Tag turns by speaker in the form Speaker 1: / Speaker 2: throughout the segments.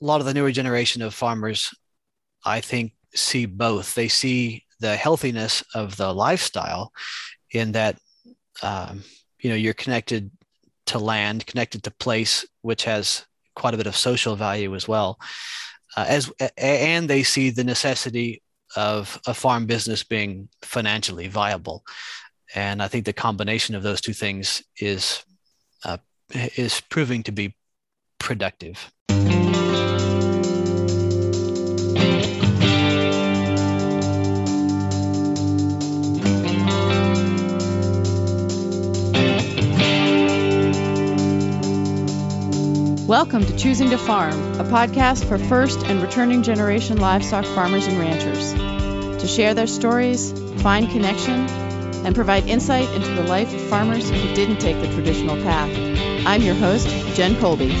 Speaker 1: a lot of the newer generation of farmers, I think, see both. They see the healthiness of the lifestyle in that, um, you know, you're connected to land, connected to place, which has quite a bit of social value as well. Uh, as and they see the necessity of a farm business being financially viable, and I think the combination of those two things is uh, is proving to be productive.
Speaker 2: Welcome to Choosing to Farm, a podcast for first and returning generation livestock farmers and ranchers. To share their stories, find connection, and provide insight into the life of farmers who didn't take the traditional path. I'm your host, Jenn Colby.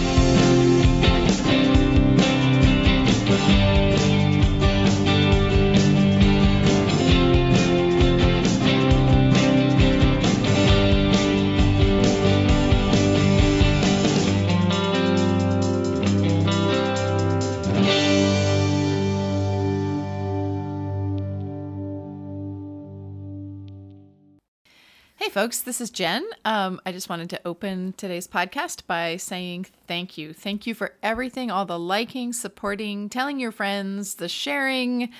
Speaker 2: Folks. This is Jenn. Um, I just wanted to open today's podcast by saying thank you. Thank you for everything all the liking, supporting, telling your friends, the sharing,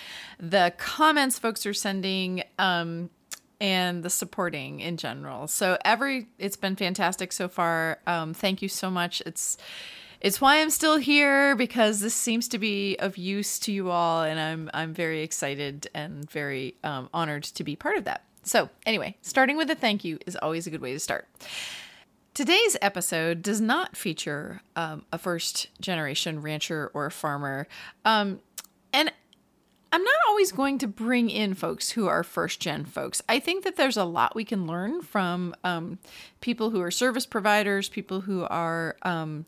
Speaker 2: the comments folks are sending. Um, and the supporting in general. So every it's been fantastic so far. Um, thank you so much. It's it's why I'm still here because this seems to be of use to you all, and I'm I'm very excited and very um, honored to be part of that. So, anyway, starting with a thank you is always a good way to start. Today's episode does not feature um, a first generation rancher or farmer. Um, and I'm not always going to bring in folks who are first gen folks. I think that there's a lot we can learn from um, people who are service providers, people who are um,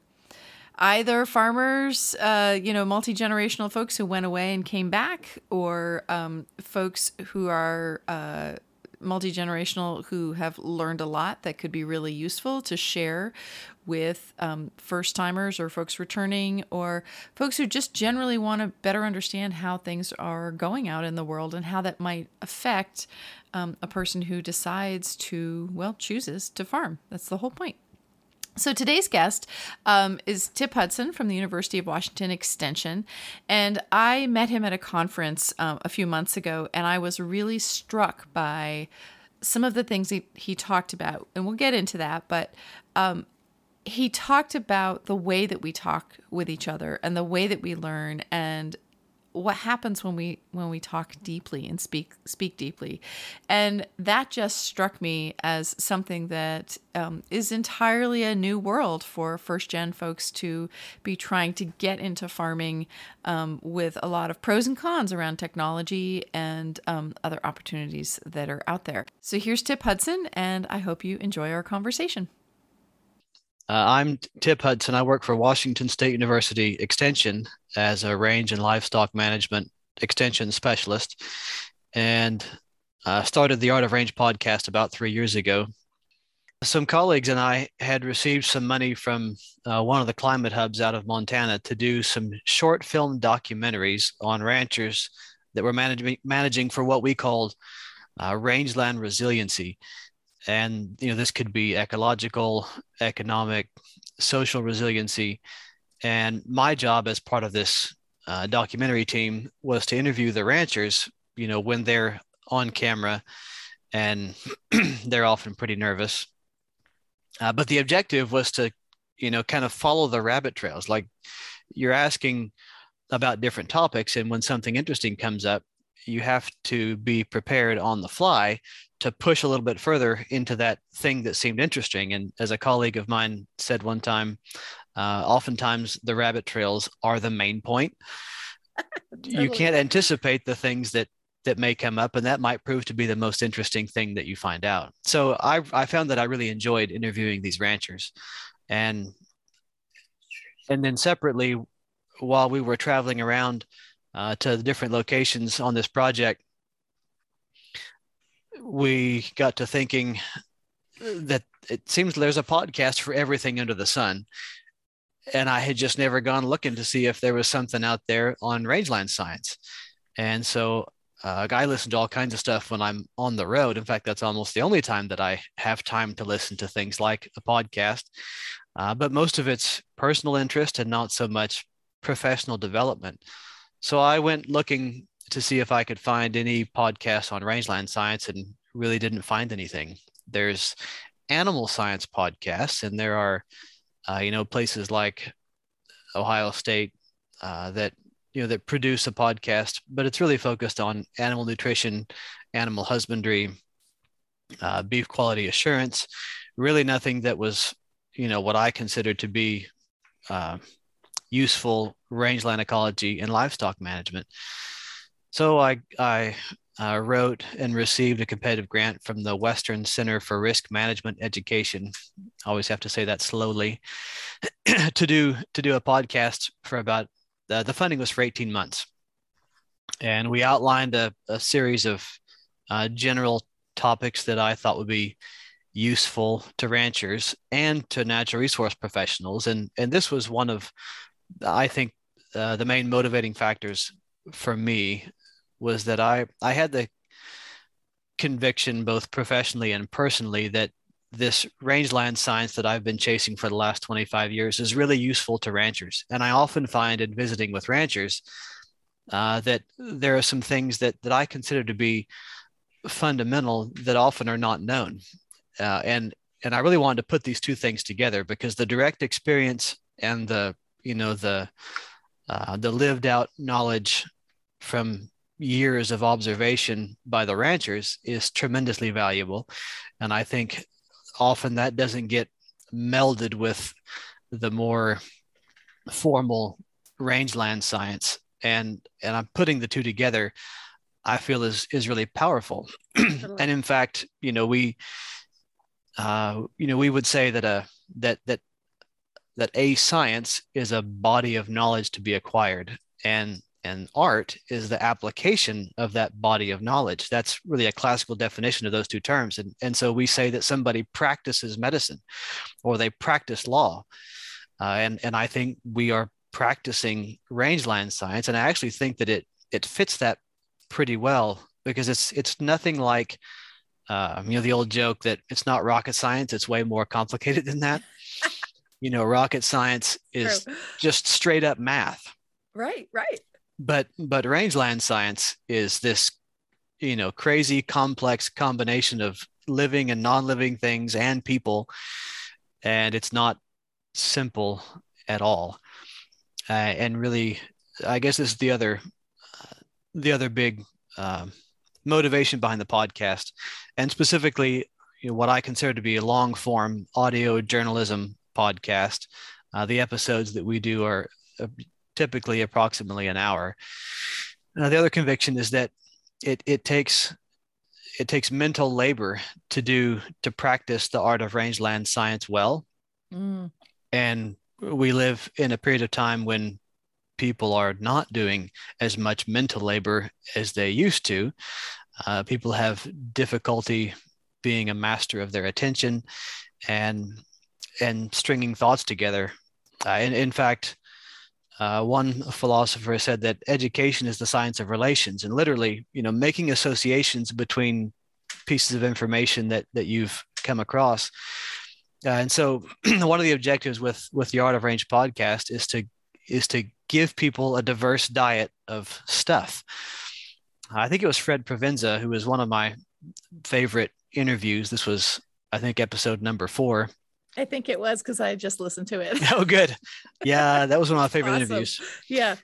Speaker 2: either farmers, uh, you know, multi generational folks who went away and came back, or um, folks who are uh, multi generational who have learned a lot that could be really useful to share with um, first timers or folks returning or folks who just generally want to better understand how things are going out in the world and how that might affect um, a person who decides to, well, chooses to farm. That's the whole point. So today's guest um, is Tip Hudson from the University of Washington Extension, and I met him at a conference um, a few months ago, and I was really struck by some of the things he, he talked about, and we'll get into that. But um, he talked about the way that we talk with each other and the way that we learn, and what happens when we when we talk deeply and speak speak deeply. And that just struck me as something that um, is entirely a new world for first gen folks to be trying to get into farming um, with a lot of pros and cons around technology and um, other opportunities that are out there. So here's tip hudson and i hope you enjoy our conversation
Speaker 1: uh, I'm Tip Hudson. I work for Washington State University Extension as a range and livestock management extension specialist, and uh, started the Art of Range podcast about three years ago. Some colleagues and I had received some money from uh, one of the climate hubs out of Montana to do some short film documentaries on ranchers that were managing managing for what we called uh, rangeland resiliency and you know this could be ecological economic social resiliency. And my job as part of this uh, documentary team was to interview the ranchers you know when they're on camera and they're often pretty nervous. Uh, but the objective was to you know kind of follow the rabbit trails. Like you're asking about different topics and when something interesting comes up you have to be prepared on the fly to push a little bit further into that thing that seemed interesting. And as a colleague of mine said one time, uh, oftentimes the rabbit trails are the main point. totally. You can't anticipate the things that that may come up, and that might prove to be the most interesting thing that you find out. So I I found that I really enjoyed interviewing these ranchers, and and then separately, while we were traveling around uh, to the different locations on this project, we got to thinking that it seems there's a podcast for everything under the sun. and I had just never gone looking to see if there was something out there on rangeland science. And so uh, I listen to all kinds of stuff when I'm on the road. In fact, that's almost the only time that I have time to listen to things like a podcast. Uh, but most of it's personal interest and not so much professional development. So I went looking to see if I could find any podcasts on rangeland science and really didn't find anything. There's animal science podcasts, and there are, uh, you know, places like Ohio State uh, that you know that produce a podcast, but it's really focused on animal nutrition, animal husbandry, uh, beef quality assurance. Really, nothing that was you know what I considered to be uh, useful rangeland ecology and livestock management. So I I uh, wrote and received a competitive grant from the Western Center for Risk Management Education. I always have to say that slowly to do to do a podcast for about uh, the funding was for 18 months, and we outlined a, a series of uh, general topics that I thought would be useful to ranchers and to natural resource professionals, and and this was one of I think uh, the main motivating factors for me was that I I had the conviction both professionally and personally that this rangeland science that I've been chasing for the last 25 years is really useful to ranchers. And I often find in visiting with ranchers uh, that there are some things that that I consider to be fundamental that often are not known. Uh, and and I really wanted to put these two things together because the direct experience and the you know the uh, the lived out knowledge from years of observation by the ranchers is tremendously valuable. And I think often that doesn't get melded with the more formal rangeland science. And, and I'm putting the two together, I feel is, is really powerful. and in fact, you know, we, uh, you know, we would say that, a, that, that, that a science is a body of knowledge to be acquired. And and art is the application of that body of knowledge. That's really a classical definition of those two terms. And, and so we say that somebody practices medicine or they practice law. Uh, and, and I think we are practicing rangeland science. And I actually think that it, it fits that pretty well because it's, it's nothing like, uh, you know, the old joke that it's not rocket science, it's way more complicated than that. you know, rocket science is True. just straight up math.
Speaker 2: Right, right
Speaker 1: but but rangeland science is this you know crazy complex combination of living and non-living things and people and it's not simple at all. Uh, and really i guess this is the other uh, the other big uh, motivation behind the podcast and specifically you know, what i consider to be a long form audio journalism podcast. Uh, the episodes that we do are uh, typically approximately an hour. Now, the other conviction is that it, it takes it takes mental labor to do to practice the art of rangeland science well. Mm. And we live in a period of time when people are not doing as much mental labor as they used to. Uh, people have difficulty being a master of their attention and and stringing thoughts together. Uh, in, in fact, uh, one philosopher said that education is the science of relations, and literally, you know, making associations between pieces of information that that you've come across. Uh, and so, one of the objectives with with the Art of Range podcast is to is to give people a diverse diet of stuff. I think it was Fred Provenza who was one of my favorite interviews. This was, I think, episode number four.
Speaker 2: I think it was because I just listened to it.
Speaker 1: oh, good. Yeah, that was one of my favorite awesome. interviews.
Speaker 2: Yeah.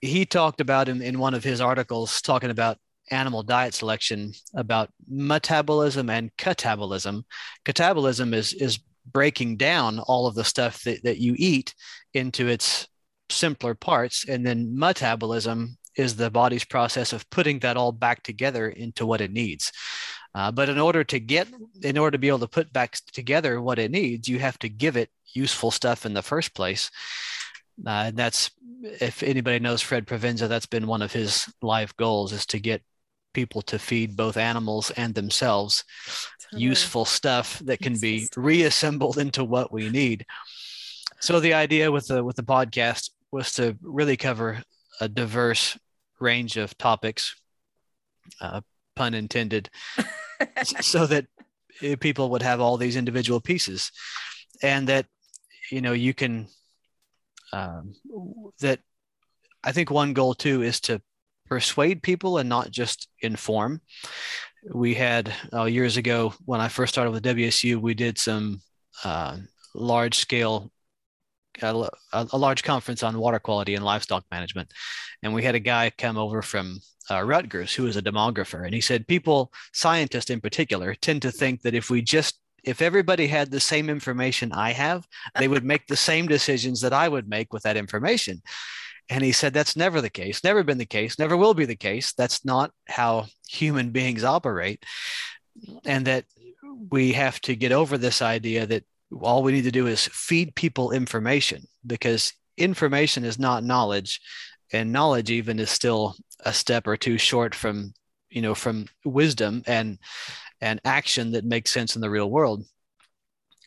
Speaker 1: He talked about in, in one of his articles, talking about animal diet selection, about metabolism and catabolism. Catabolism is is breaking down all of the stuff that, that you eat into its simpler parts. And then metabolism is the body's process of putting that all back together into what it needs. Uh, but in order to get, in order to be able to put back together what it needs, you have to give it useful stuff in the first place. Uh, and that's, if anybody knows Fred Provenza, that's been one of his life goals is to get people to feed both animals and themselves totally. useful stuff that can be reassembled into what we need. so the idea with the with the podcast was to really cover a diverse range of topics, uh, pun intended, so that eh, people would have all these individual pieces, and that you know you can um, that I think one goal too is to persuade people and not just inform. We had uh, years ago when I first started with WSU, we did some uh, large scale a, a, large conference on water quality and livestock management. And we had a guy come over from uh, Rutgers who is a demographer. And he said, people, scientists in particular, tend to think that if we just if everybody had the same information I have, they would make the same decisions that I would make with that information. And he said, that's never the case, never been the case, never will be the case. That's not how human beings operate. And that we have to get over this idea that all we need to do is feed people information because information is not knowledge and knowledge even is still a step or two short from you know from wisdom and and action that makes sense in the real world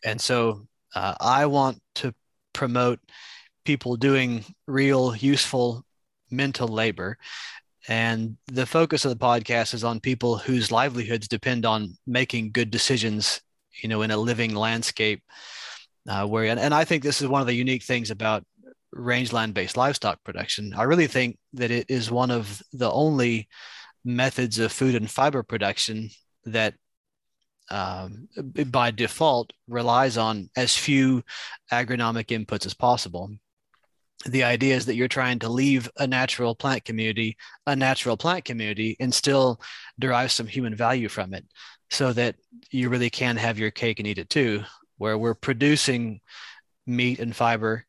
Speaker 1: and so uh, i want to promote people doing real useful mental labor and the focus of the podcast is on people whose livelihoods depend on making good decisions you know, in a living landscape. Uh, where and, and I think this is one of the unique things about rangeland-based livestock production. I really think that it is one of the only methods of food and fiber production that um, by default relies on as few agronomic inputs as possible. The idea is that you're trying to leave a natural plant community, a natural plant community, and still derive some human value from it so that you really can have your cake and eat it too, where we're producing meat and fiber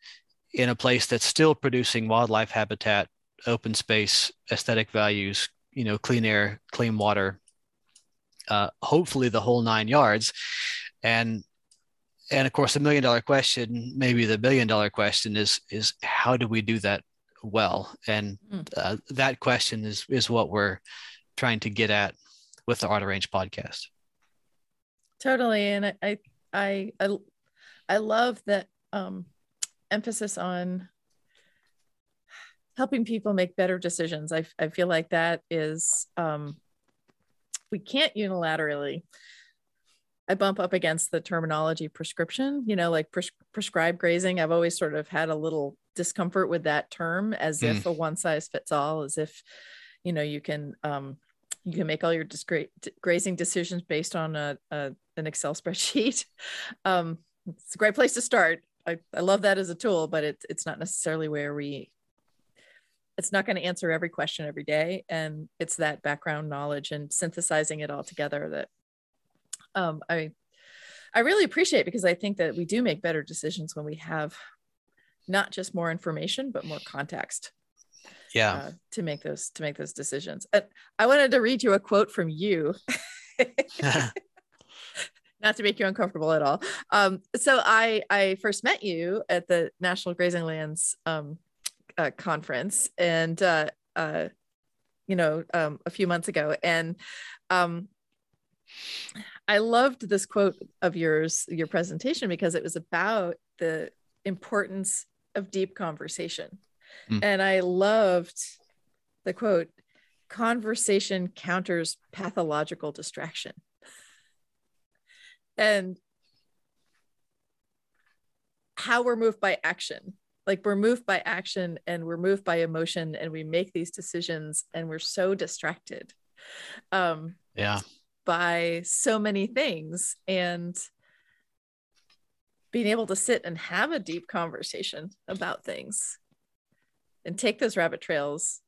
Speaker 1: in a place that's still producing wildlife habitat, open space, aesthetic values, you know, clean air, clean water, uh, hopefully the whole nine yards. And and of course, the million dollar question, maybe the billion dollar question is is how do we do that well? And hmm. uh, that question is is what we're trying to get at with the Art of Range podcast.
Speaker 2: Totally, and I I I I love that um, emphasis on helping people make better decisions. I I feel like that is um, we can't unilaterally. I bump up against the terminology prescription, you know, like pres- prescribed grazing. I've always sort of had a little discomfort with that term as mm. if a one size fits all, as if, you know, you can um, you can make all your grazing decisions based on a, a an Excel spreadsheet. Um, it's a great place to start. I, I love that as a tool, but it's it's not necessarily where we. It's not going to answer every question every day, and it's that background knowledge and synthesizing it all together that um, I I really appreciate because I think that we do make better decisions when we have not just more information but more context
Speaker 1: yeah. uh,
Speaker 2: to make those to make those decisions. And i wanted to read you a quote from you not to make you uncomfortable at all um, so i i first met you at the national grazing lands um, uh, conference and uh, uh, you know um, a few months ago and um, i loved this quote of yours your presentation because it was about the importance of deep conversation Mm. And I loved the quote conversation counters pathological distraction. And how we're moved by action. Like we're moved by action and we're moved by emotion and we make these decisions and we're so distracted.
Speaker 1: Um, yeah.
Speaker 2: By so many things. And being able to sit and have a deep conversation about things and take those rabbit trails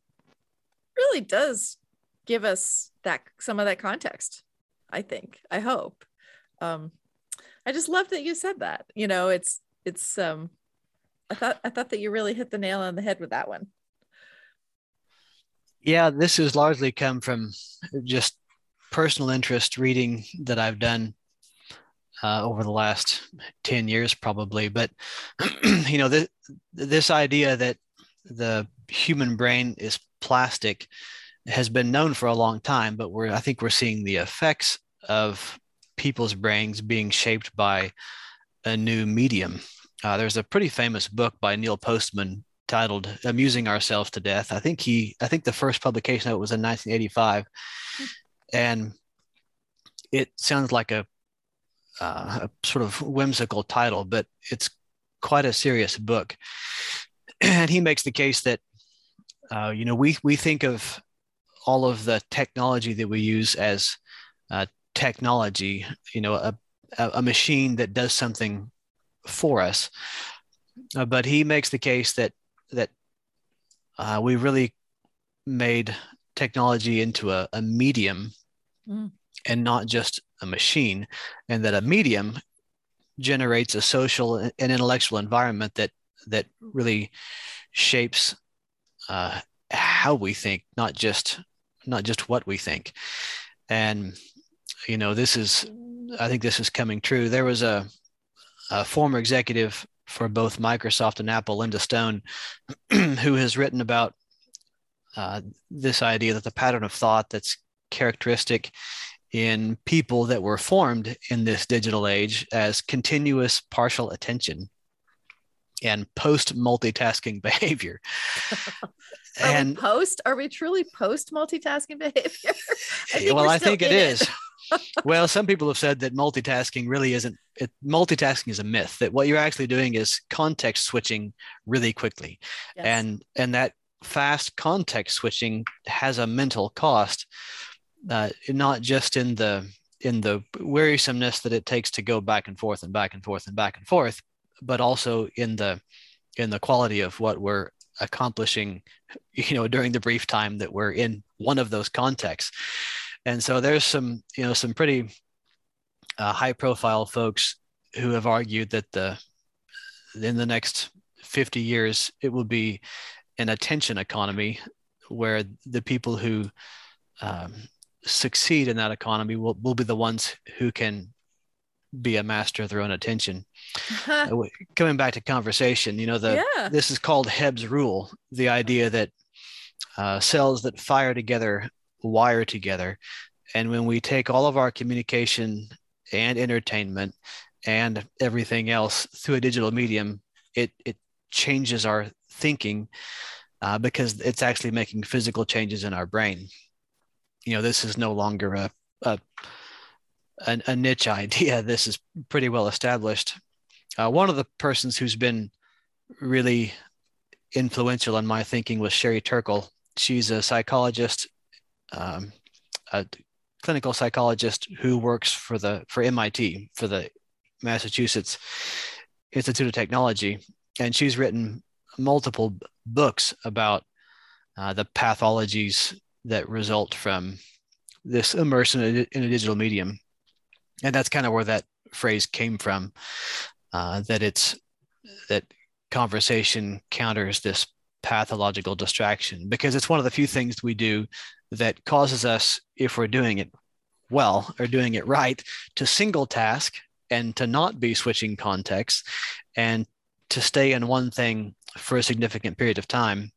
Speaker 2: really does give us that some of that context i think i hope um i just love that you said that you know it's it's um i thought i thought that you really hit the nail on the head with that one.
Speaker 1: Yeah this has largely come from just personal interest reading that i've done uh, over the last 10 years probably but you know this, this idea that the human brain is plastic has been known for a long time, but we're I think we're seeing the effects of people's brains being shaped by a new medium. Uh, there's a pretty famous book by Neil Postman titled "Amusing Ourselves to Death." I think he, I think the first publication of it was in 1985, and it sounds like a, uh, a sort of whimsical title, but it's quite a serious book. And he makes the case that, uh, you know, we we think of all of the technology that we use as uh, technology, you know, a, a machine that does something for us. Uh, but he makes the case that that uh, we really made technology into a, a medium mm. and not just a machine, and that a medium generates a social and intellectual environment that that really shapes uh, how we think, not just not just what we think. And you know, this is I think this is coming true. There was a, a former executive for both Microsoft and Apple, Linda Stone, who has written about uh, this idea that the pattern of thought that's characteristic in people that were formed in this digital age as continuous partial attention and post multitasking behavior.
Speaker 2: Are and post? Are we truly post multitasking behavior?
Speaker 1: I well, I think it is. It well, some people have said that multitasking really isn't. It, multitasking is a myth. That what you're actually doing is context switching really quickly, yes. and and that fast context switching has a mental cost, uh, not just in the in the wearisomeness that it takes to go back and forth and back and forth and back and forth, but also in the in the quality of what we're accomplishing, you know, during the brief time that we're in one of those contexts. And so there's some, you know, some pretty uh, high profile folks who have argued that the in the next 50 years it will be an attention economy where the people who um, succeed in that economy will, will be the ones who can be a master of their own attention. Uh, coming back to conversation, you know, the yeah. this is called Hebb's rule, the idea that uh, cells that fire together wire together. And when we take all of our communication and entertainment and everything else through a digital medium, it, it changes our thinking uh, because it's actually making physical changes in our brain. You know, this is no longer a, a, a, a niche idea. This is pretty well established. Uh, one of the persons who's been really influential in my thinking was Sherry Turkle. She's a psychologist um, a clinical psychologist who works for the for MIT for the Massachusetts Institute of Technology, and she's written multiple books about uh, the pathologies that result from this immersion in a, digital medium, and that's kind of where that phrase came from. Uh, that it's that conversation counters this pathological distraction because it's one of the few things we do that causes us, if we're doing it well or doing it right, to single task and to not be switching contexts and to stay in one thing for a significant period of time.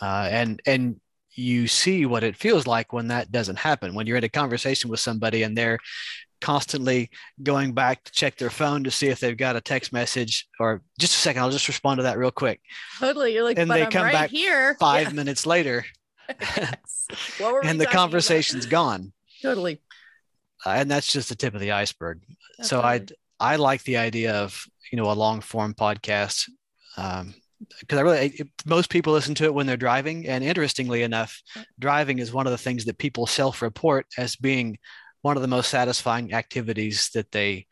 Speaker 1: Uh, and and you see what it feels like when that doesn't happen. When you're in a conversation with somebody and they're constantly going back to check their phone to see if they've got a text message or just a second, I'll just respond to that real quick.
Speaker 2: Totally. You're like, and they I'm come right back here
Speaker 1: five yeah. minutes later and the conversation's about? gone.
Speaker 2: Totally.
Speaker 1: Uh, and that's just the tip of the iceberg. That's so I I like the idea of you know a long form podcast because um, I really it, most people listen to it when they're driving, and interestingly enough, driving is one of the things that people self report as being one of the most satisfying activities that they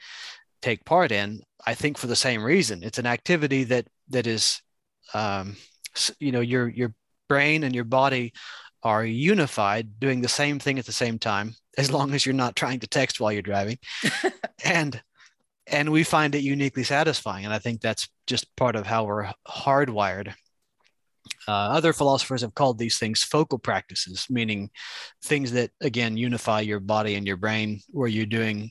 Speaker 1: take part in. I think for the same reason, it's an activity that that is um, you know you're you're brain and your body are unified doing the same thing at the same time as long as you're not trying to text while you're driving. And and we find it uniquely satisfying and i think that's just part of how we're hardwired. Uh, other philosophers have called these things focal practices meaning things that again unify your body and your brain where you're doing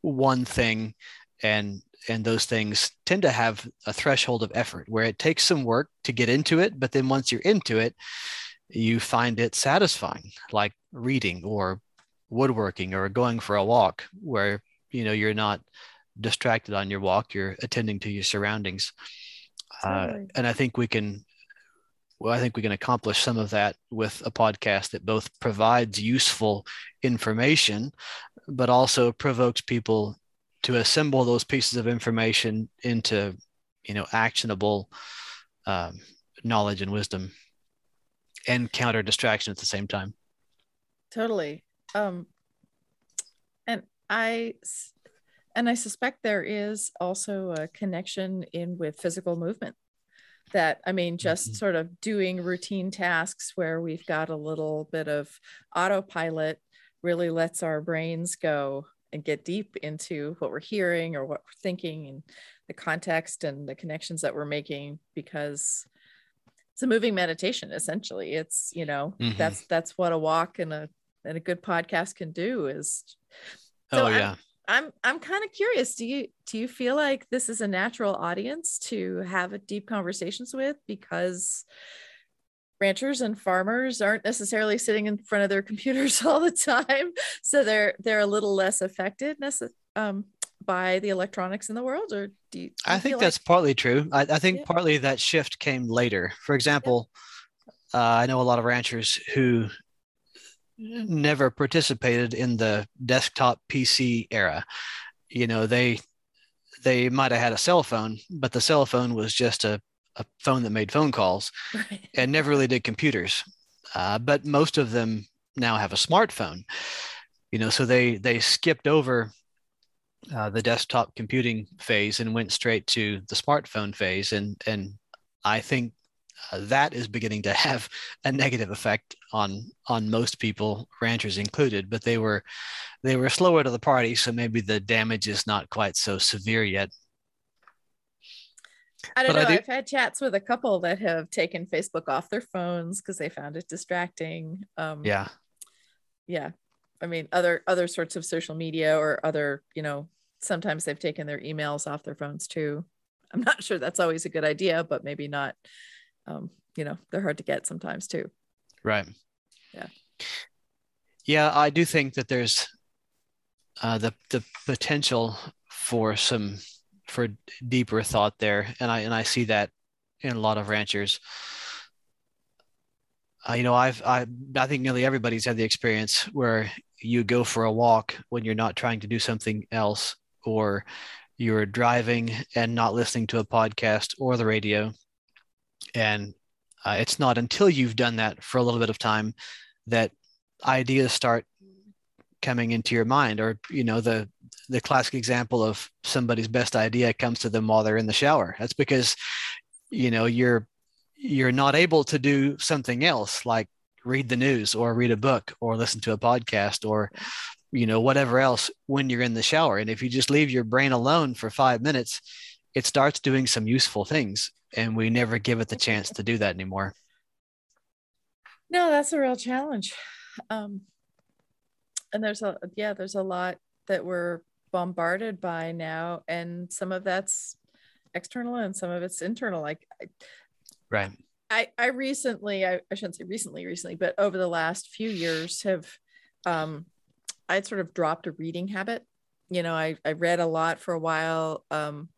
Speaker 1: one thing and and those things tend to have a threshold of effort where it takes some work to get into it but then once you're into it you find it satisfying like reading or woodworking or going for a walk where you know you're not distracted on your walk. You're attending to your surroundings. Uh, and I think we can, well, I think we can accomplish some of that with a podcast that both provides useful information, but also provokes people to assemble those pieces of information into, you know, actionable um, knowledge and wisdom and counter distraction at the same time.
Speaker 2: Totally. Um, and i and I suspect there is also a connection in with physical movement. That I mean, just
Speaker 1: Mhm.
Speaker 2: sort of doing routine tasks where we've got a little bit of autopilot really lets our brains go and get deep into what we're hearing or what we're thinking and the context and the connections that we're making because it's a moving meditation essentially it's you know
Speaker 1: Mhm.
Speaker 2: that's that's what a walk and a and a good podcast can do is So
Speaker 1: oh
Speaker 2: I'm-
Speaker 1: yeah.
Speaker 2: i'm i'm kind of curious do you do you feel like this is a natural audience to have a deep conversations with because ranchers and farmers aren't necessarily sitting in front of their computers all the time so they're they're a little less affected um, by the electronics in the world or do you, do
Speaker 1: I think that's partly true. I, I think
Speaker 2: Yeah.
Speaker 1: partly that shift came later. For example, uh, I know a lot of ranchers who never participated in the desktop PC era. You know, they they might have had a cell phone, but the cell phone was just a, a phone that made phone calls
Speaker 2: right
Speaker 1: and never really did computers. Uh, but most of them now have a smartphone. You know, so they they skipped over uh, the desktop computing phase and went straight to the smartphone phase, and and I think uh, that is beginning to have a negative effect on on most people, ranchers included. But they were they were slower to the party, so maybe the damage is not quite so severe yet.
Speaker 2: I don't
Speaker 1: But I
Speaker 2: know.
Speaker 1: do-
Speaker 2: I've had chats with a couple that have taken Facebook off their phones because they found it distracting. Um,
Speaker 1: Yeah,
Speaker 2: yeah. I mean, other other sorts of social media or other, you know, sometimes they've taken their emails off their phones too. I'm not sure that's always a good idea, but maybe not. Um, you know, they're hard to get sometimes too.
Speaker 1: right.
Speaker 2: Yeah.
Speaker 1: Yeah, I do think that there's uh, the the potential for some for deeper thought there, and I and I see that in a lot of ranchers. Uh, you know, I've I I think nearly everybody's had the experience where you go for a walk when you're not trying to do something else, or you're driving and not listening to a podcast or the radio, and uh, it's not until you've done that for a little bit of time that ideas start coming into your mind or you know the the classic example of somebody's best idea comes to them while they're in the shower. That's because you know you're you're not able to do something else like read the news or read a book or listen to a podcast or you know whatever else when you're in the shower. And if you just leave your brain alone for 5 minutes it starts doing some useful things and we never give it the chance to do that anymore.
Speaker 2: No, that's a real challenge. Um, and there's a yeah, there's a lot that we're bombarded by now, and some of that's external and some of it's internal. Like I,
Speaker 1: right
Speaker 2: I, I recently, I, I shouldn't say recently, recently, but over the last few years have, um, I'd sort of dropped a reading habit. You know, I, I read a lot for a while. Um,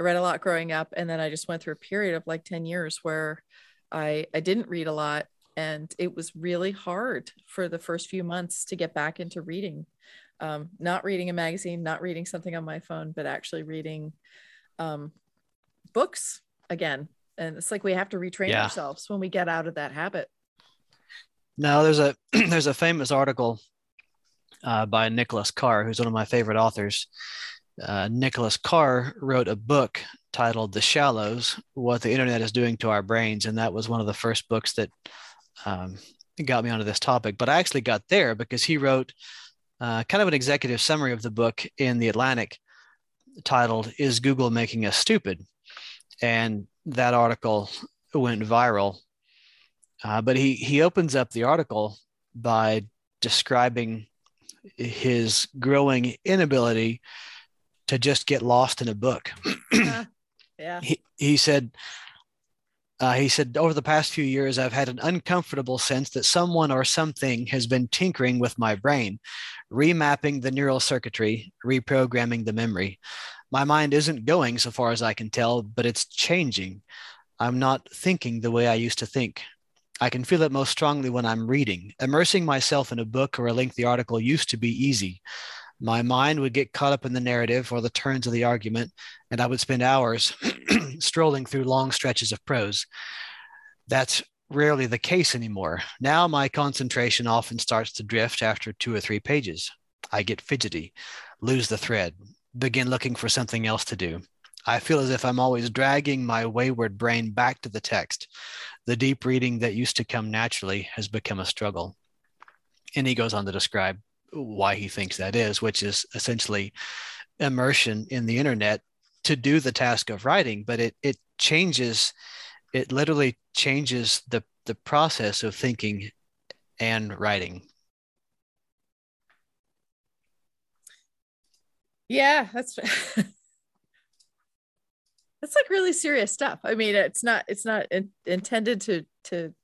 Speaker 2: I read a lot growing up, and then I just went through a period of like 10 years where I, I didn't read a lot. And it was really hard for the first few months to get back into reading. Um, not reading a magazine, not reading something on my phone, but actually reading um, books again and it's like we have to retrain
Speaker 1: Yeah.
Speaker 2: ourselves when we get out of that habit
Speaker 1: Now there's a there's a famous article uh, by Nicholas Carr, who's one of my favorite authors. Uh, Nicholas Carr wrote a book titled "The Shallows: What the Internet is Doing to Our Brains," and that was one of the first books that um, got me onto this topic. But I actually got there because he wrote uh, kind of an executive summary of the book in the Atlantic, titled "Is Google Making Us Stupid?" and that article went viral. Uh, but he he opens up the article by describing his growing inability to just get lost in a book.
Speaker 2: Uh, yeah
Speaker 1: he, he said, Uh, he said, Over the past few years, I've had an uncomfortable sense that someone or something has been tinkering with my brain, remapping the neural circuitry, reprogramming the memory. My mind isn't going so far as I can tell, but it's changing. I'm not thinking the way I used to think. I can feel it most strongly when I'm reading. Immersing myself in a book or a lengthy article used to be easy. My mind would get caught up in the narrative or the turns of the argument, and I would spend hours strolling through long stretches of prose. That's rarely the case anymore. Now my concentration often starts to drift after two or three pages. I get fidgety, lose the thread, begin looking for something else to do. I feel as if I'm always dragging my wayward brain back to the text. The deep reading that used to come naturally has become a struggle. And he goes on to describe why he thinks that is, which is essentially immersion in the internet to do the task of writing, but it it changes, it literally changes the the process of thinking and writing.
Speaker 2: Yeah, that's that's like really serious stuff. I mean, it's not it's not in, intended to to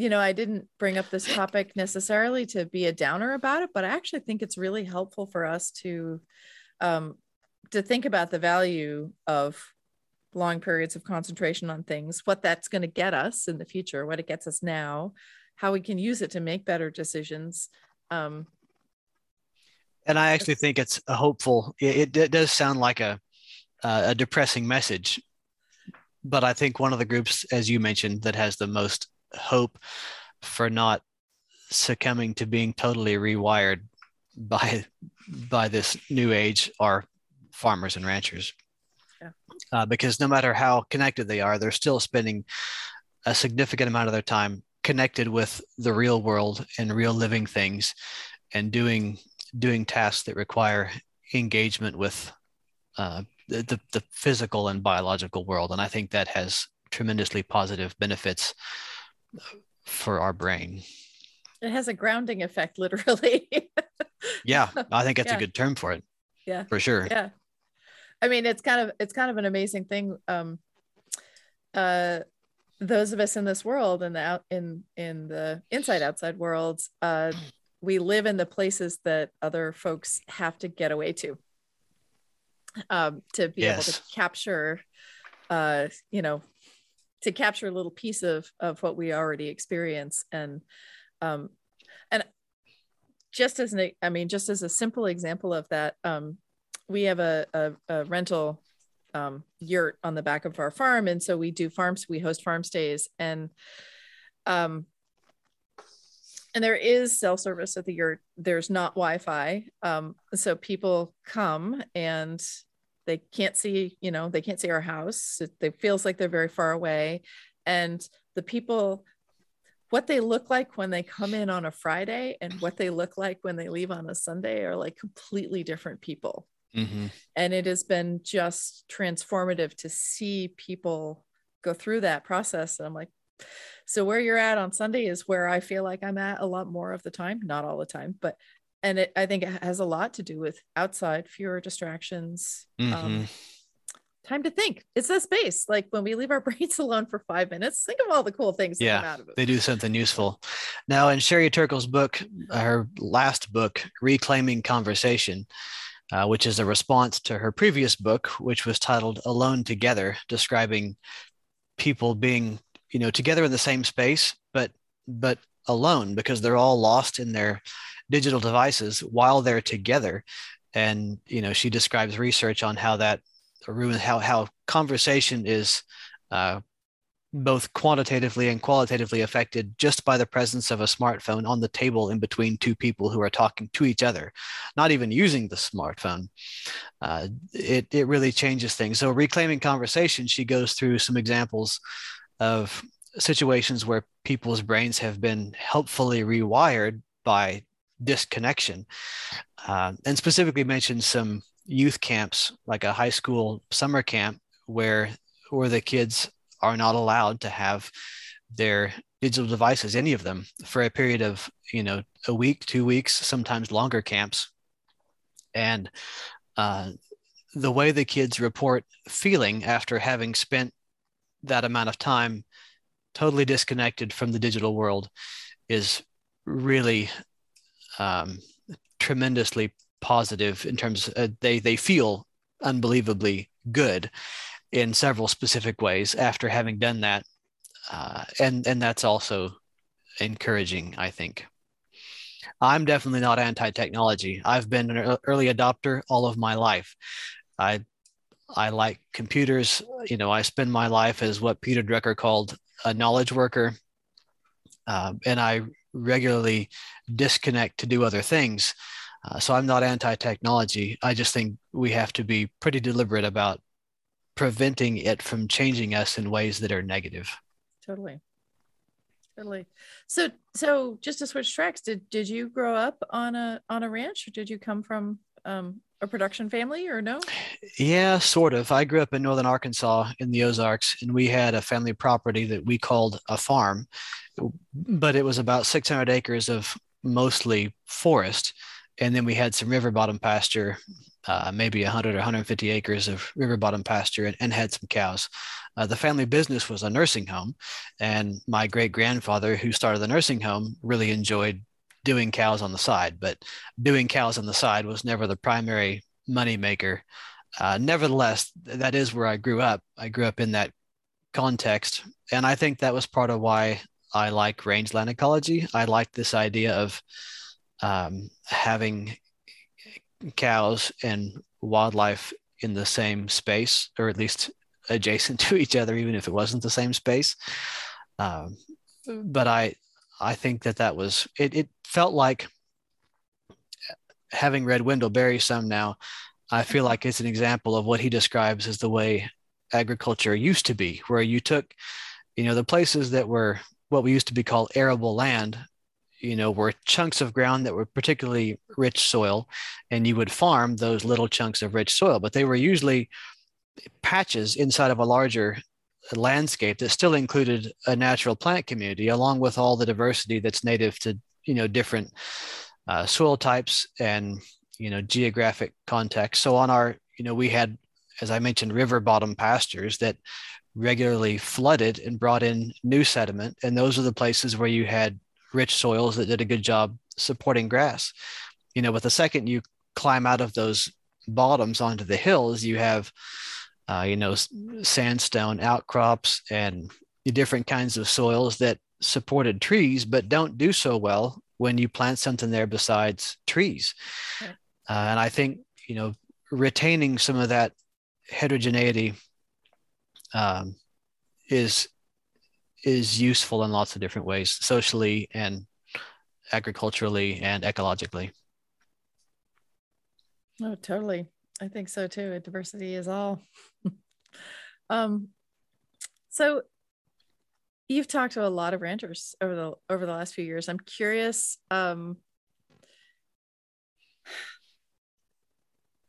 Speaker 2: you know, I didn't bring up this topic necessarily to be a downer about it, but I actually think it's really helpful for us to um, to think about the value of long periods of concentration on things, what that's going to get us in the future, what it gets us now, how we can use it to make better decisions. Um,
Speaker 1: and I actually think it's a hopeful. It, it does sound like a a depressing message, but I think one of the groups, as you mentioned, that has the most hope for not succumbing to being totally rewired by by this new age are farmers and ranchers yeah. uh, because no matter how connected they are they're still spending a significant amount of their time connected with the real world and real living things and doing doing tasks that require engagement with uh, the, the physical and biological world and i think that has tremendously positive benefits for our brain.
Speaker 2: It has a grounding effect, literally.
Speaker 1: yeah, I think that's yeah. a good term for it.
Speaker 2: Yeah,
Speaker 1: for sure.
Speaker 2: Yeah, I mean, it's kind of it's kind of an amazing thing. Um, uh, those of us in this world and the out in in the inside outside worlds, uh, we live in the places that other folks have to get away to. Um, to be yes. able to capture, uh, you know, to capture a little piece of of what we already experience. And um and just as an i mean just as a simple example of that um we have a, a, a rental um, yurt on the back of our farm. And so we do farms we host farm stays and um and there is cell service at the yurt. There's not wi-fi. Um so people come and they can't see you know they can't see our house. It, it feels like they're very far away. And the people what they look like when they come in on a friday and what they look like when they leave on a sunday are like completely different people. Mm-hmm. and it has been just transformative to see people go through that process. And i'm like so where you're at on sunday is where i feel like i'm at a lot more of the time. Not all the time but and it, I think it has a lot to do with outside, fewer distractions, um, mm-hmm. um, time to think. It's that space. Like when we leave our brains alone for five minutes, think of all the cool things
Speaker 1: yeah, They do something useful. Now, in Sherry Turkle's book, her last book, Reclaiming Conversation, uh, which is a response to her previous book, which was titled Alone Together, describing people being, you know, together in the same space, but but alone because they're all lost in their digital devices while they're together. And you know, she describes research on how that ruins how how conversation is uh, both quantitatively and qualitatively affected just by the presence of a smartphone on the table in between two people who are talking to each other, not even using the smartphone. Uh, it, it really changes things. So, reclaiming conversation, she goes through some examples of situations where people's brains have been helpfully rewired by disconnection, uh, and specifically mentioned some youth camps, like a high school summer camp, where where the kids are not allowed to have their digital devices, any of them, for a period of you know a week, two weeks, sometimes longer camps, and uh, the way the kids report feeling after having spent that amount of time totally disconnected from the digital world is really um, tremendously positive in terms of, uh, they they feel unbelievably good in several specific ways after having done that. Uh, and and that's also encouraging i think. I'm definitely not anti-technology. I've been an early adopter all of my life. I i like computers. You know i spend my life as what peter drucker called a knowledge worker. Uh, and i regularly disconnect to do other things uh, so I'm not anti-technology. I just think we have to be pretty deliberate about preventing it from changing us in ways that are negative.
Speaker 2: Totally. Totally. So so just to switch tracks, did did you grow up on a on a ranch or did you come from um, a production family or no?
Speaker 1: Yeah, sort of. I grew up in northern Arkansas in the Ozarks, and we had a family property that we called a farm, but it was about 600 acres of mostly forest and then we had some river bottom pasture, uh, maybe 100 or 150 acres of river bottom pasture, and, and had some cows. Uh, the family business was a nursing home, and my great grandfather, who started the nursing home, really enjoyed doing cows on the side. But doing cows on the side was never the primary money maker. Uh, nevertheless, that is where I grew up. I grew up in that context, and I think that was part of why I like rangeland ecology. I like this idea of um, having cows and wildlife in the same space, or at least adjacent to each other, even if it wasn't the same space. Um, but I, I think that that was it. It felt like having read Wendell Berry some now. I feel like it's an example of what he describes as the way agriculture used to be, where you took, you know, the places that were what we used to be called arable land you know, were chunks of ground that were particularly rich soil, and you would farm those little chunks of rich soil, but they were usually patches inside of a larger landscape that still included a natural plant community, along with all the diversity that's native to, you know, different uh, soil types and, you know, geographic context. So on our, you know, we had, as I mentioned, river bottom pastures that regularly flooded and brought in new sediment. And those are the places where you had rich soils that did a good job supporting grass. You know, with the second you climb out of those bottoms onto the hills, you have, uh, you know, sandstone outcrops and different kinds of soils that supported trees, but don't do so well when you plant something there besides trees. Uh, and I think, you know, retaining some of that heterogeneity um, is is useful in lots of different ways, socially and agriculturally and ecologically.
Speaker 2: Oh, totally. I think so too. Diversity is all. um, so you've talked to a lot of ranchers over the over the last few years. I'm curious. Um,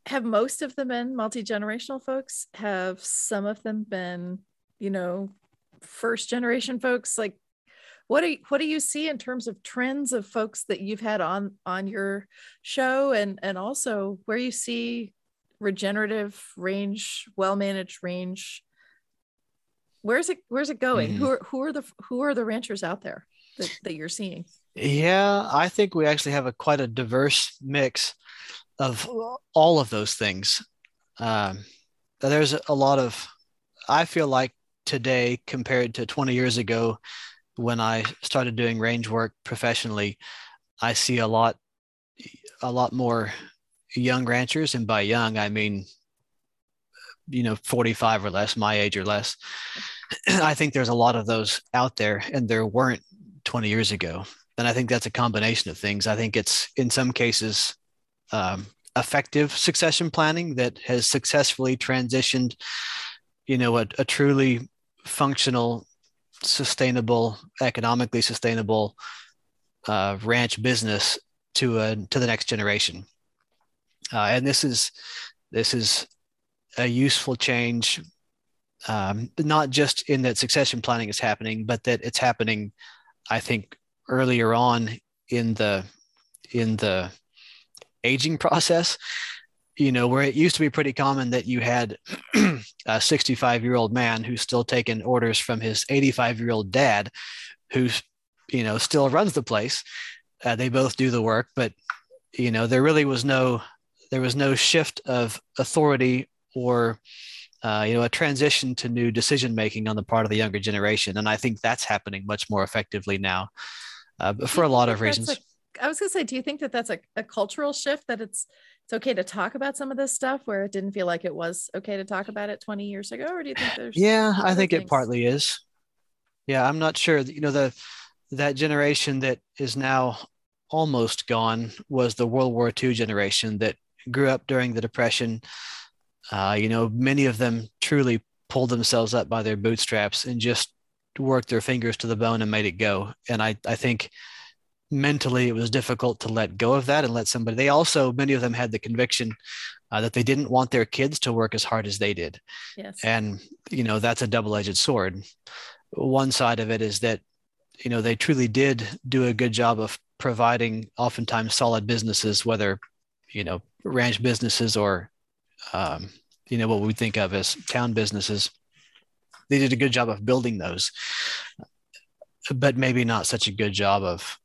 Speaker 2: have most of them been multi generational folks? Have some of them been, you know, first generation folks like what do you, what do you see in terms of trends of folks that you've had on on your show and and also where you see regenerative range well managed range where's it where's it going mm. who are who are the who are the ranchers out there that, that you're seeing
Speaker 1: yeah i think we actually have a quite a diverse mix of all of those things um, there's a lot of i feel like today compared to 20 years ago when I started doing range work professionally, I see a lot a lot more young ranchers. And by young I mean you know 45 or less my age or less. I think there's a lot of those out there and there weren't 20 years ago. And I think that's a combination of things. I think it's in some cases um, effective succession planning that has successfully transitioned you know a, a truly functional sustainable economically sustainable uh, ranch business to a to the next generation. Uh, and this is this is a useful change um, not just in that succession planning is happening but that it's happening i think earlier on in the in the aging process you know, where it used to be pretty common that you had a 65 year old man who's still taking orders from his 85 year old dad, who's, you know, still runs the place. Uh, they both do the work, but, you know, there really was no, there was no shift of authority or, uh, you know, a transition to new decision making on the part of the younger generation. And I think that's happening much more effectively now uh, for a lot of reasons.
Speaker 2: I was going to say, do you think that that's a, a cultural shift that it's it's okay to talk about some of this stuff where it didn't feel like it was okay to talk about it 20 years ago? Or do you think there's
Speaker 1: yeah i think things? it partly is. Yeah i'm not sure. You know the that generation that is now almost gone was the world war ii generation that grew up during the depression. Uh, you know many of them truly pulled themselves up by their bootstraps and just worked their fingers to the bone and made it go. And i i think mentally it was difficult to let go of that and let somebody they also many of them had the conviction uh, that they didn't want their kids to work as hard as they did.
Speaker 2: Yes.
Speaker 1: And you know that's a double-edged sword. One side of it is that you know they truly did do a good job of providing oftentimes solid businesses whether you know ranch businesses or um, you know what we think of as town businesses. They did a good job of building those but maybe not such a good job of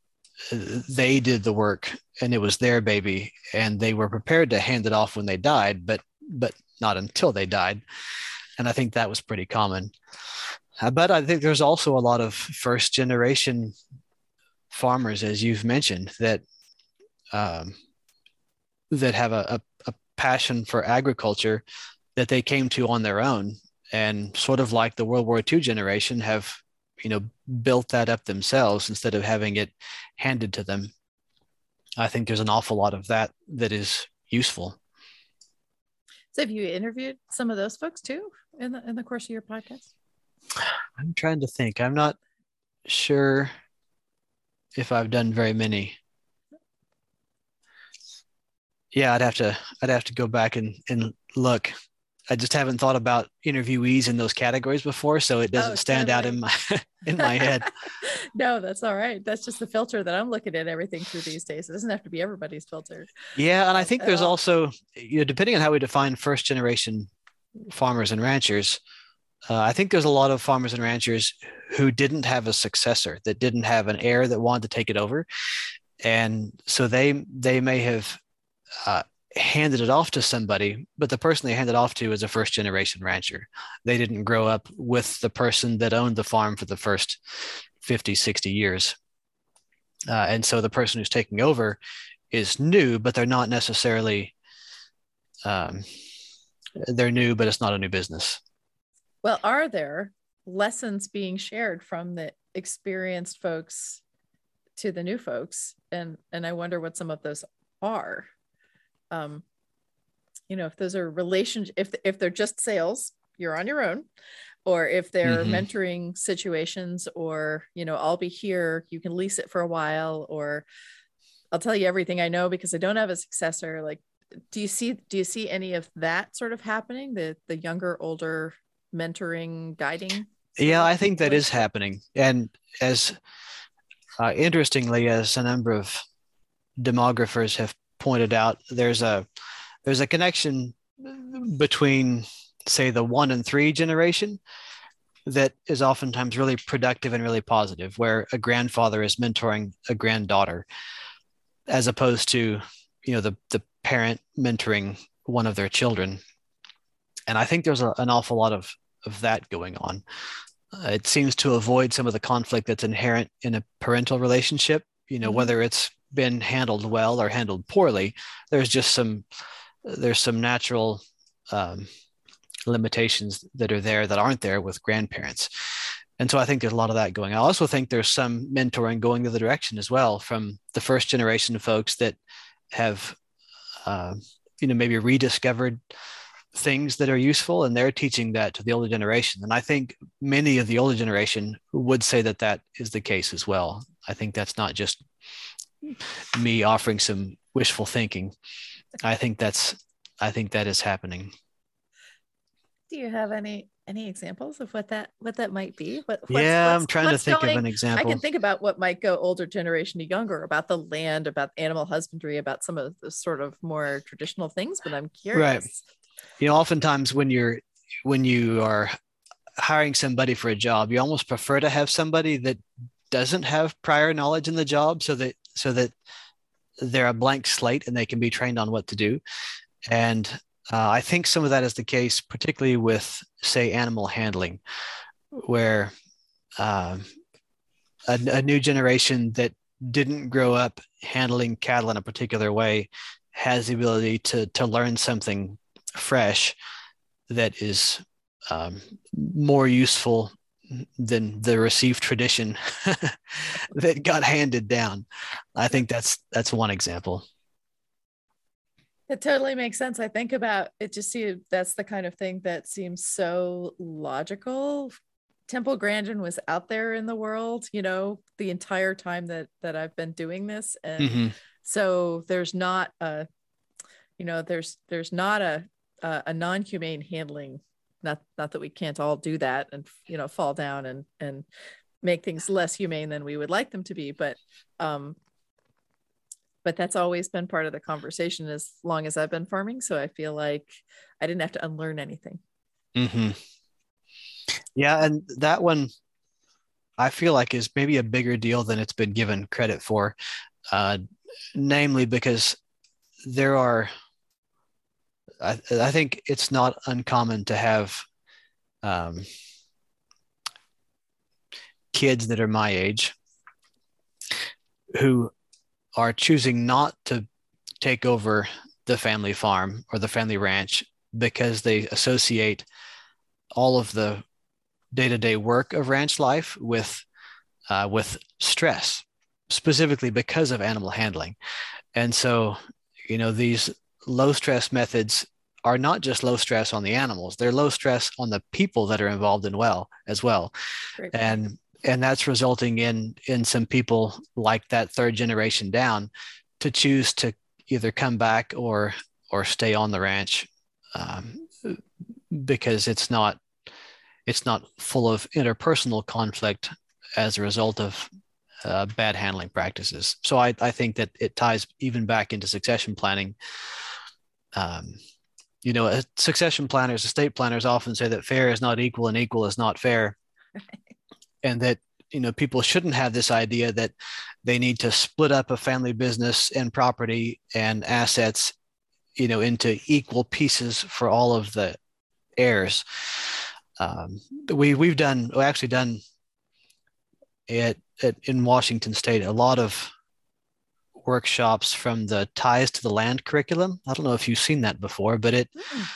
Speaker 1: they did the work and it was their baby and they were prepared to hand it off when they died but but not until they died. And i think that was pretty common. Uh, but i think there's also a lot of first generation farmers as you've mentioned that um, that have a, a, a passion for agriculture that they came to on their own and sort of like the world war ii generation have you know built that up themselves instead of having it handed to them. I think there's an awful lot of that that is useful.
Speaker 2: So have you interviewed some of those folks too in the in the course of your podcast?
Speaker 1: I'm trying to think. I'm not sure if i've done very many. Yeah i'd have to i'd have to go back and and look I just haven't thought about interviewees in those categories before, so it doesn't oh, stand out in my in my head.
Speaker 2: no, that's all right. That's just the filter that I'm looking at everything through these days. It doesn't have to be everybody's filter.
Speaker 1: Yeah, and I think there's also, you know, depending on how we define first generation farmers and ranchers, uh, I think there's a lot of farmers and ranchers who didn't have a successor, that didn't have an heir that wanted to take it over, and so they they may have uh, handed it off to somebody, but the person they handed off to is a first generation rancher. They didn't grow up with the person that owned the farm for the first 50, 60 years. Uh, and so the person who's taking over is new, but they're not necessarily, um, they're new, but it's not a new business.
Speaker 2: Well, are there lessons being shared from the experienced folks to the new folks? And, and I wonder what some of those are um, you know, if those are relationship, if if they're just sales, you're on your own, or if they're mm-hmm. mentoring situations, or you know, I'll be here, you can lease it for a while, or I'll tell you everything I know because I don't have a successor. Like, do you see do you see any of that sort of happening? The the younger, older mentoring, guiding.
Speaker 1: Yeah, I think that is happening, and as uh, interestingly as a number of demographers have pointed out, there's a there's a connection between say the one and three generation that is oftentimes really productive and really positive, where a grandfather is mentoring a granddaughter, as opposed to you know the the parent mentoring one of their children. And I think there's a, an awful lot of of that going on. Uh, it seems to avoid some of the conflict that's inherent in a parental relationship. You know, mm-hmm. whether it's been handled well or handled poorly. There's just some there's some natural um, limitations that are there that aren't there with grandparents. And so I think there's a lot of that going. I also think there's some mentoring going the other direction as well from the first generation of folks that have, uh, you know, maybe rediscovered things that are useful and they're teaching that to the older generation. And I think many of the older generation would say that that is the case as well. I think that's not just me offering some wishful thinking. I think that's I think that is happening.
Speaker 2: Do you have any any examples of what that what that might be? What,
Speaker 1: what's, yeah, what's, I'm trying to think going, of an example.
Speaker 2: I can think about what might go older generation to younger about the land, about animal husbandry, about some of the sort of more traditional things. But I'm curious. Right.
Speaker 1: You know, oftentimes when you're when you are hiring somebody for a job, you almost prefer to have somebody that doesn't have prior knowledge in the job, so that so that they're a blank slate and they can be trained on what to do. And uh, I think some of that is the case, particularly with, say, animal handling, where uh, a, a, new generation that didn't grow up handling cattle in a particular way has the ability to, to learn something fresh that is um, more useful than the received tradition that got handed down. I think that's that's one example.
Speaker 2: It totally makes sense. I think about it just see that's the kind of thing that seems so logical. Temple Grandin was out there in the world, you know, the entire time that that I've been doing this. And mm-hmm. so there's not a, you know, there's there's not a a, a non-humane handling. Not not that we can't all do that and you know fall down and and make things less humane than we would like them to be, but um but that's always been part of the conversation as long as I've been farming. So I feel like I didn't have to unlearn anything.
Speaker 1: Mm-hmm. Yeah, and that one I feel like is maybe a bigger deal than it's been given credit for, uh, namely because there are. I, I think it's not uncommon to have um, kids that are my age who are choosing not to take over the family farm or the family ranch because they associate all of the day-to-day work of ranch life with uh, with stress specifically because of animal handling. And so you know these low stress methods are not just low stress on the animals they're low stress on the people that are involved in well as well Great. and and that's resulting in in some people like that third generation down to choose to either come back or or stay on the ranch um, because it's not it's not full of interpersonal conflict as a result of uh, bad handling practices. So I, I think that it ties even back into succession planning. Um, you know, succession planners, estate planners often say that fair is not equal and equal is not fair. and that you know people shouldn't have this idea that they need to split up a family business and property and assets you know into equal pieces for all of the heirs um, we we've done we actually done it in Washington State a lot of workshops from the ties to the land curriculum. I don't know if you've seen that before, but it mm.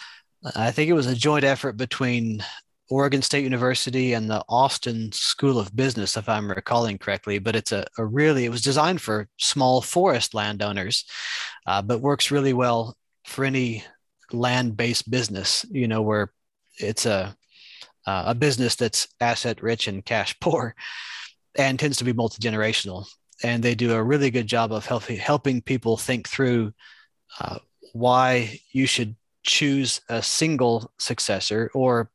Speaker 1: I think it was a joint effort between Oregon State University and the Austin School of Business, if I'm recalling correctly. But it's a, a really, it was designed for small forest landowners, uh, but works really well for any land based business, you know, where it's a, uh, a business that's asset rich and cash poor and tends to be multi generational. And they do a really good job of helping, helping people think through uh, why you should choose a single successor or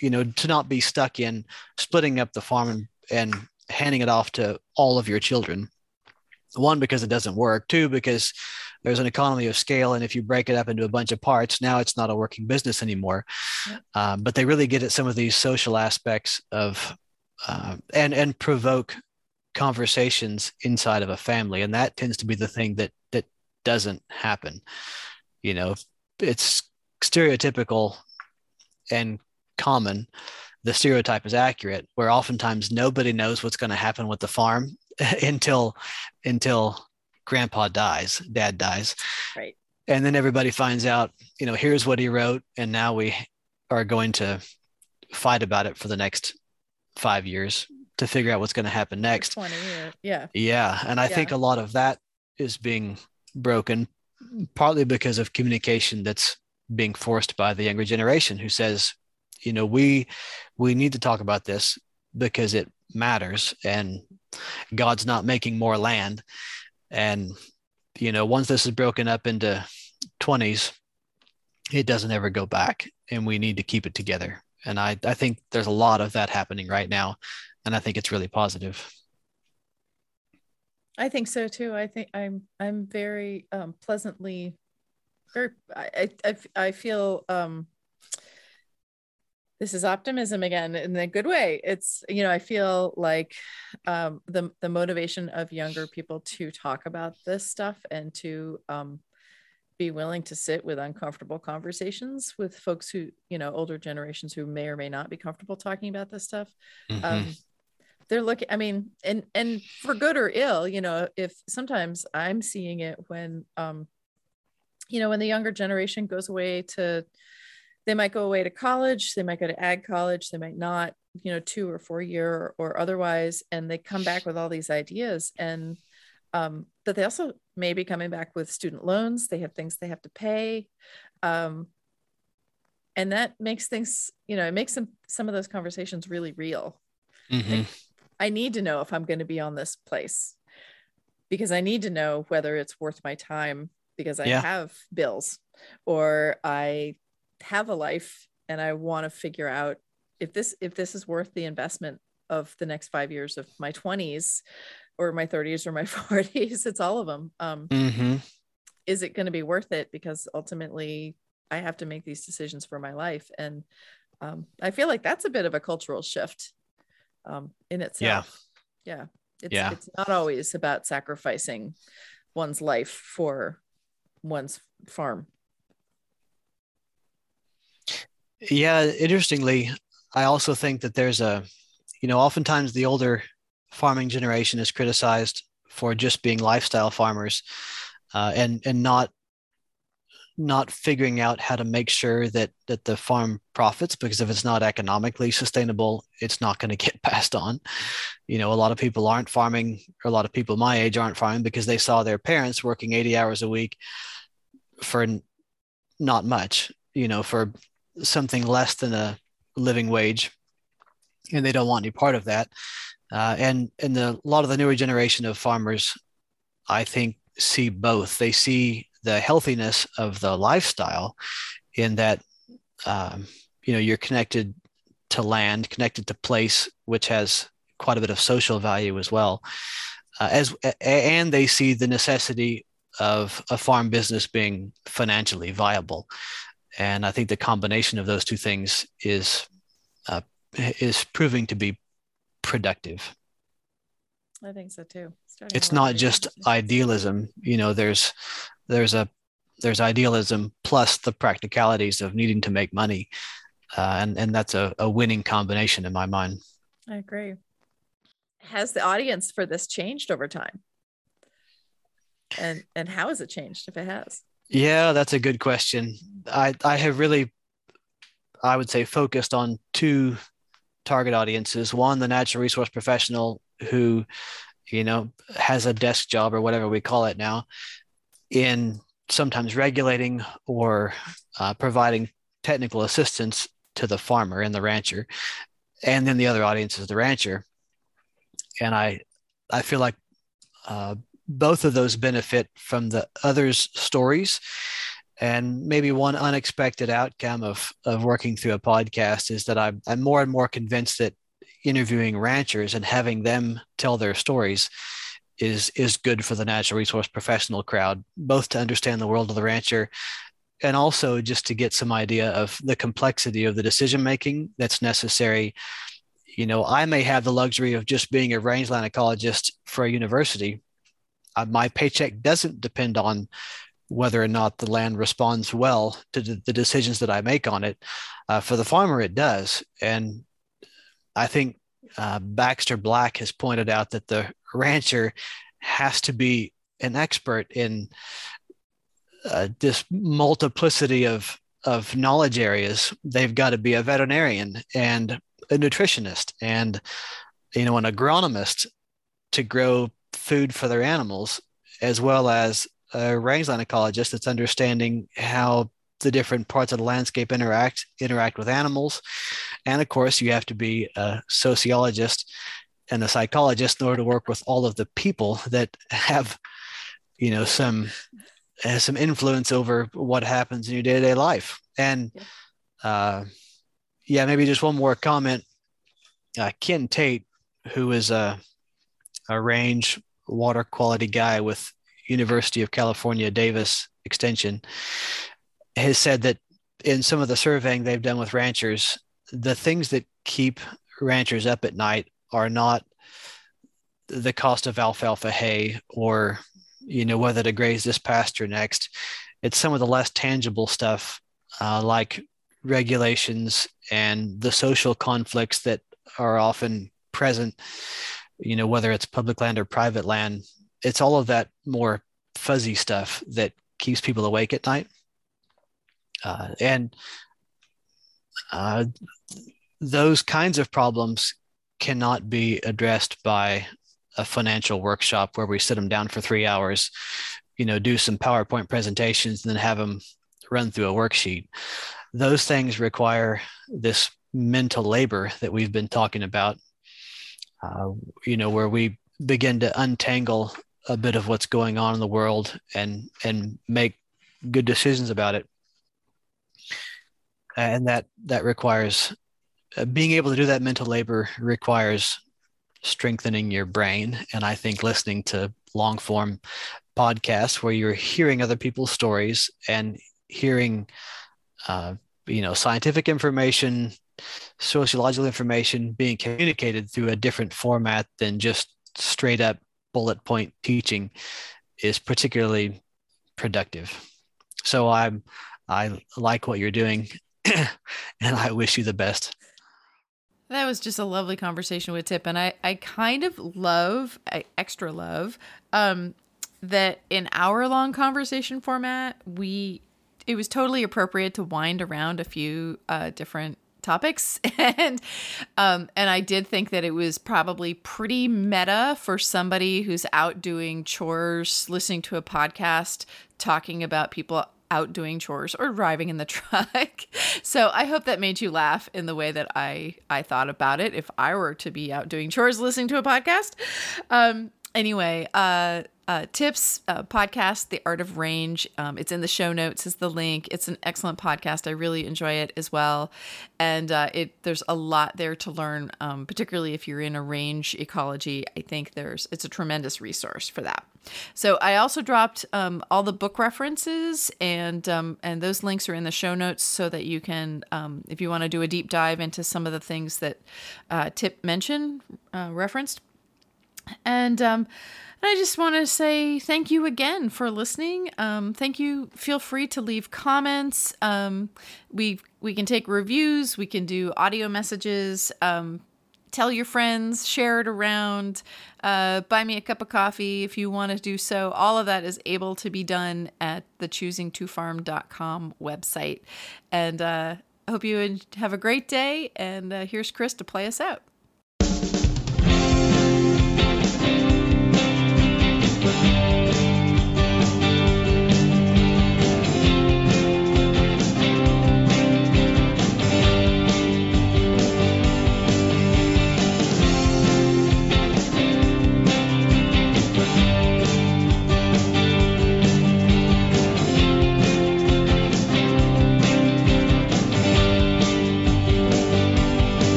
Speaker 1: you know, to not be stuck in splitting up the farm and, and handing it off to all of your children. One, because it doesn't work. Two, because there's an economy of scale. And if you break it up into a bunch of parts, now it's not a working business anymore. Um, but they really get at some of these social aspects of uh, and and provoke conversations inside of a family. And that tends to be the thing that that doesn't happen. You know, it's stereotypical and common, the stereotype is accurate, where oftentimes nobody knows what's going to happen with the farm until until grandpa dies, dad dies.
Speaker 2: Right.
Speaker 1: And then everybody finds out, you know, here's what he wrote, and now we are going to fight about it for the next five years to figure out what's going to happen next.
Speaker 2: 20 years. Yeah.
Speaker 1: Yeah. And I yeah. think a lot of that is being broken partly because of communication that's being forced by the younger generation who says you know we we need to talk about this because it matters and god's not making more land and you know once this is broken up into 20s it doesn't ever go back and we need to keep it together And I, I think there's a lot of that happening right now. And I think it's really positive.
Speaker 2: I think so too. I think I'm I'm very um, pleasantly, very I, I I feel um, this is optimism again in a good way. It's you know I feel like um, the the motivation of younger people to talk about this stuff and to um, be willing to sit with uncomfortable conversations with folks who you know older generations who may or may not be comfortable talking about this stuff. Mm-hmm. Um, they're looking i mean and and for good or ill you know if sometimes i'm seeing it when um you know when the younger generation goes away to they might go away to college they might go to ag college they might not you know two or four year or, otherwise and they come back with all these ideas and um but they also may be coming back with student loans they have things they have to pay um and that makes things you know it makes some some of those conversations really real mm-hmm. like, I need to know if I'm going to be on this place because I need to know whether it's worth my time because I yeah. have bills or I have a life and I want to figure out if this if this is worth the investment of the next 5 years of my 20s or my 30s or my 40s it's all of them um mm-hmm. is it going to be worth it because ultimately I have to make these decisions for my life and um, I feel like that's a bit of a cultural shift um, in itself. Yeah. Yeah. It's, yeah. it's not always about sacrificing one's life for one's farm.
Speaker 1: Yeah. Interestingly, I also think that there's a, you know, oftentimes the older farming generation is criticized for just being lifestyle farmers uh, and and not not figuring out how to make sure that that the farm profits because if it's not economically sustainable it's not going to get passed on. You know a lot of people aren't farming or a lot of people my age aren't farming because they saw their parents working 80 hours a week for not much you know for something less than a living wage and they don't want any part of that. Uh, and and the, a lot of the newer generation of farmers i think see both. They see the healthiness of the lifestyle in that um, you know you're connected to land connected to place which has quite a bit of social value as well. Uh, as and they see the necessity of a farm business being financially viable. And i think the combination of those two things is uh, is proving to be productive.
Speaker 2: I think so too.
Speaker 1: Starting it's not just idealism. You know there's there's a there's idealism plus the practicalities of needing to make money. Uh, and and that's a, a winning combination in my mind.
Speaker 2: I agree. Has the audience for this changed over time? And and how has it changed if it has?
Speaker 1: Yeah that's a good question. I i have really i would say focused on two target audiences. One the natural resource professional who you know has a desk job or whatever we call it now in sometimes regulating or uh, providing technical assistance to the farmer and the rancher and then the other audience is the rancher. And i i feel like uh, both of those benefit from the others stories and maybe one unexpected outcome of of working through a podcast is that i'm, I'm more and more convinced that interviewing ranchers and having them tell their stories is is good for the natural resource professional crowd, both to understand the world of the rancher and also just to get some idea of the complexity of the decision making that's necessary. You know, I may have the luxury of just being a rangeland ecologist for a university. Uh, my paycheck doesn't depend on whether or not the land responds well to the, decisions that I make on it. Uh, for the farmer, it does. And I think uh, Baxter Black has pointed out that the rancher has to be an expert in uh, this multiplicity of of knowledge areas. They've got to be a veterinarian and a nutritionist and you know an agronomist to grow food for their animals, as well as a rangeland ecologist that's understanding how the different parts of the landscape interact interact with animals and of course you have to be a sociologist and a psychologist in order to work with all of the people that have you know some uh, some influence over what happens in your day-to-day life and uh, yeah, maybe just one more comment. Uh, Ken Tate, who is a, a range water quality guy with University of California, Davis Extension, has said that in some of the surveying they've done with ranchers, the things that keep ranchers up at night are not the cost of alfalfa hay or you know whether to graze this pasture next. It's some of the less tangible stuff uh, like regulations and the social conflicts that are often present you know whether it's public land or private land. It's all of that more fuzzy stuff that keeps people awake at night. Uh, and uh, those kinds of problems cannot be addressed by a financial workshop where we sit them down for three hours, you know, do some PowerPoint presentations and then have them run through a worksheet. Those things require this mental labor that we've been talking about, uh, you know, where we begin to untangle a bit of what's going on in the world and and make good decisions about it and that that requires being able to do that mental labor requires strengthening your brain and i think listening to long form podcasts where you're hearing other people's stories and hearing uh, you know scientific information sociological information being communicated through a different format than just straight up bullet point teaching is particularly productive so i'm i like what you're doing and I wish you the best.
Speaker 2: That was just a lovely conversation with Tip, and I I kind of love, I extra love, um, that in our long conversation format we it was totally appropriate to wind around a few uh, different topics. And um and I did think that it was probably pretty meta for somebody who's out doing chores listening to a podcast talking about people out doing chores or driving in the truck. so I hope that made you laugh in the way that I I thought about it if I were to be out doing chores listening to a podcast. Um anyway, uh uh, Tip's uh, podcast the art of range. Um, it's in the show notes is the link. It's an excellent podcast. I really enjoy it as well. And uh, it there's a lot there to learn um, particularly if you're in a range ecology. I think there's it's a tremendous resource for that. So i also dropped um, all the book references and um, and those links are in the show notes so that you can um, if you want to do a deep dive into some of the things that uh, Tip mentioned uh, referenced and um, I just want to say thank you again for listening. Um, thank you. Feel free to leave comments. Um, we we can take reviews. We can do audio messages. Um, tell your friends. Share it around. Uh, buy me a cup of coffee if you want to do so. All of that is able to be done at the choosingtofarm.com website. And uh, I hope you have a great day. And uh, here's Chris to play us out. Christ.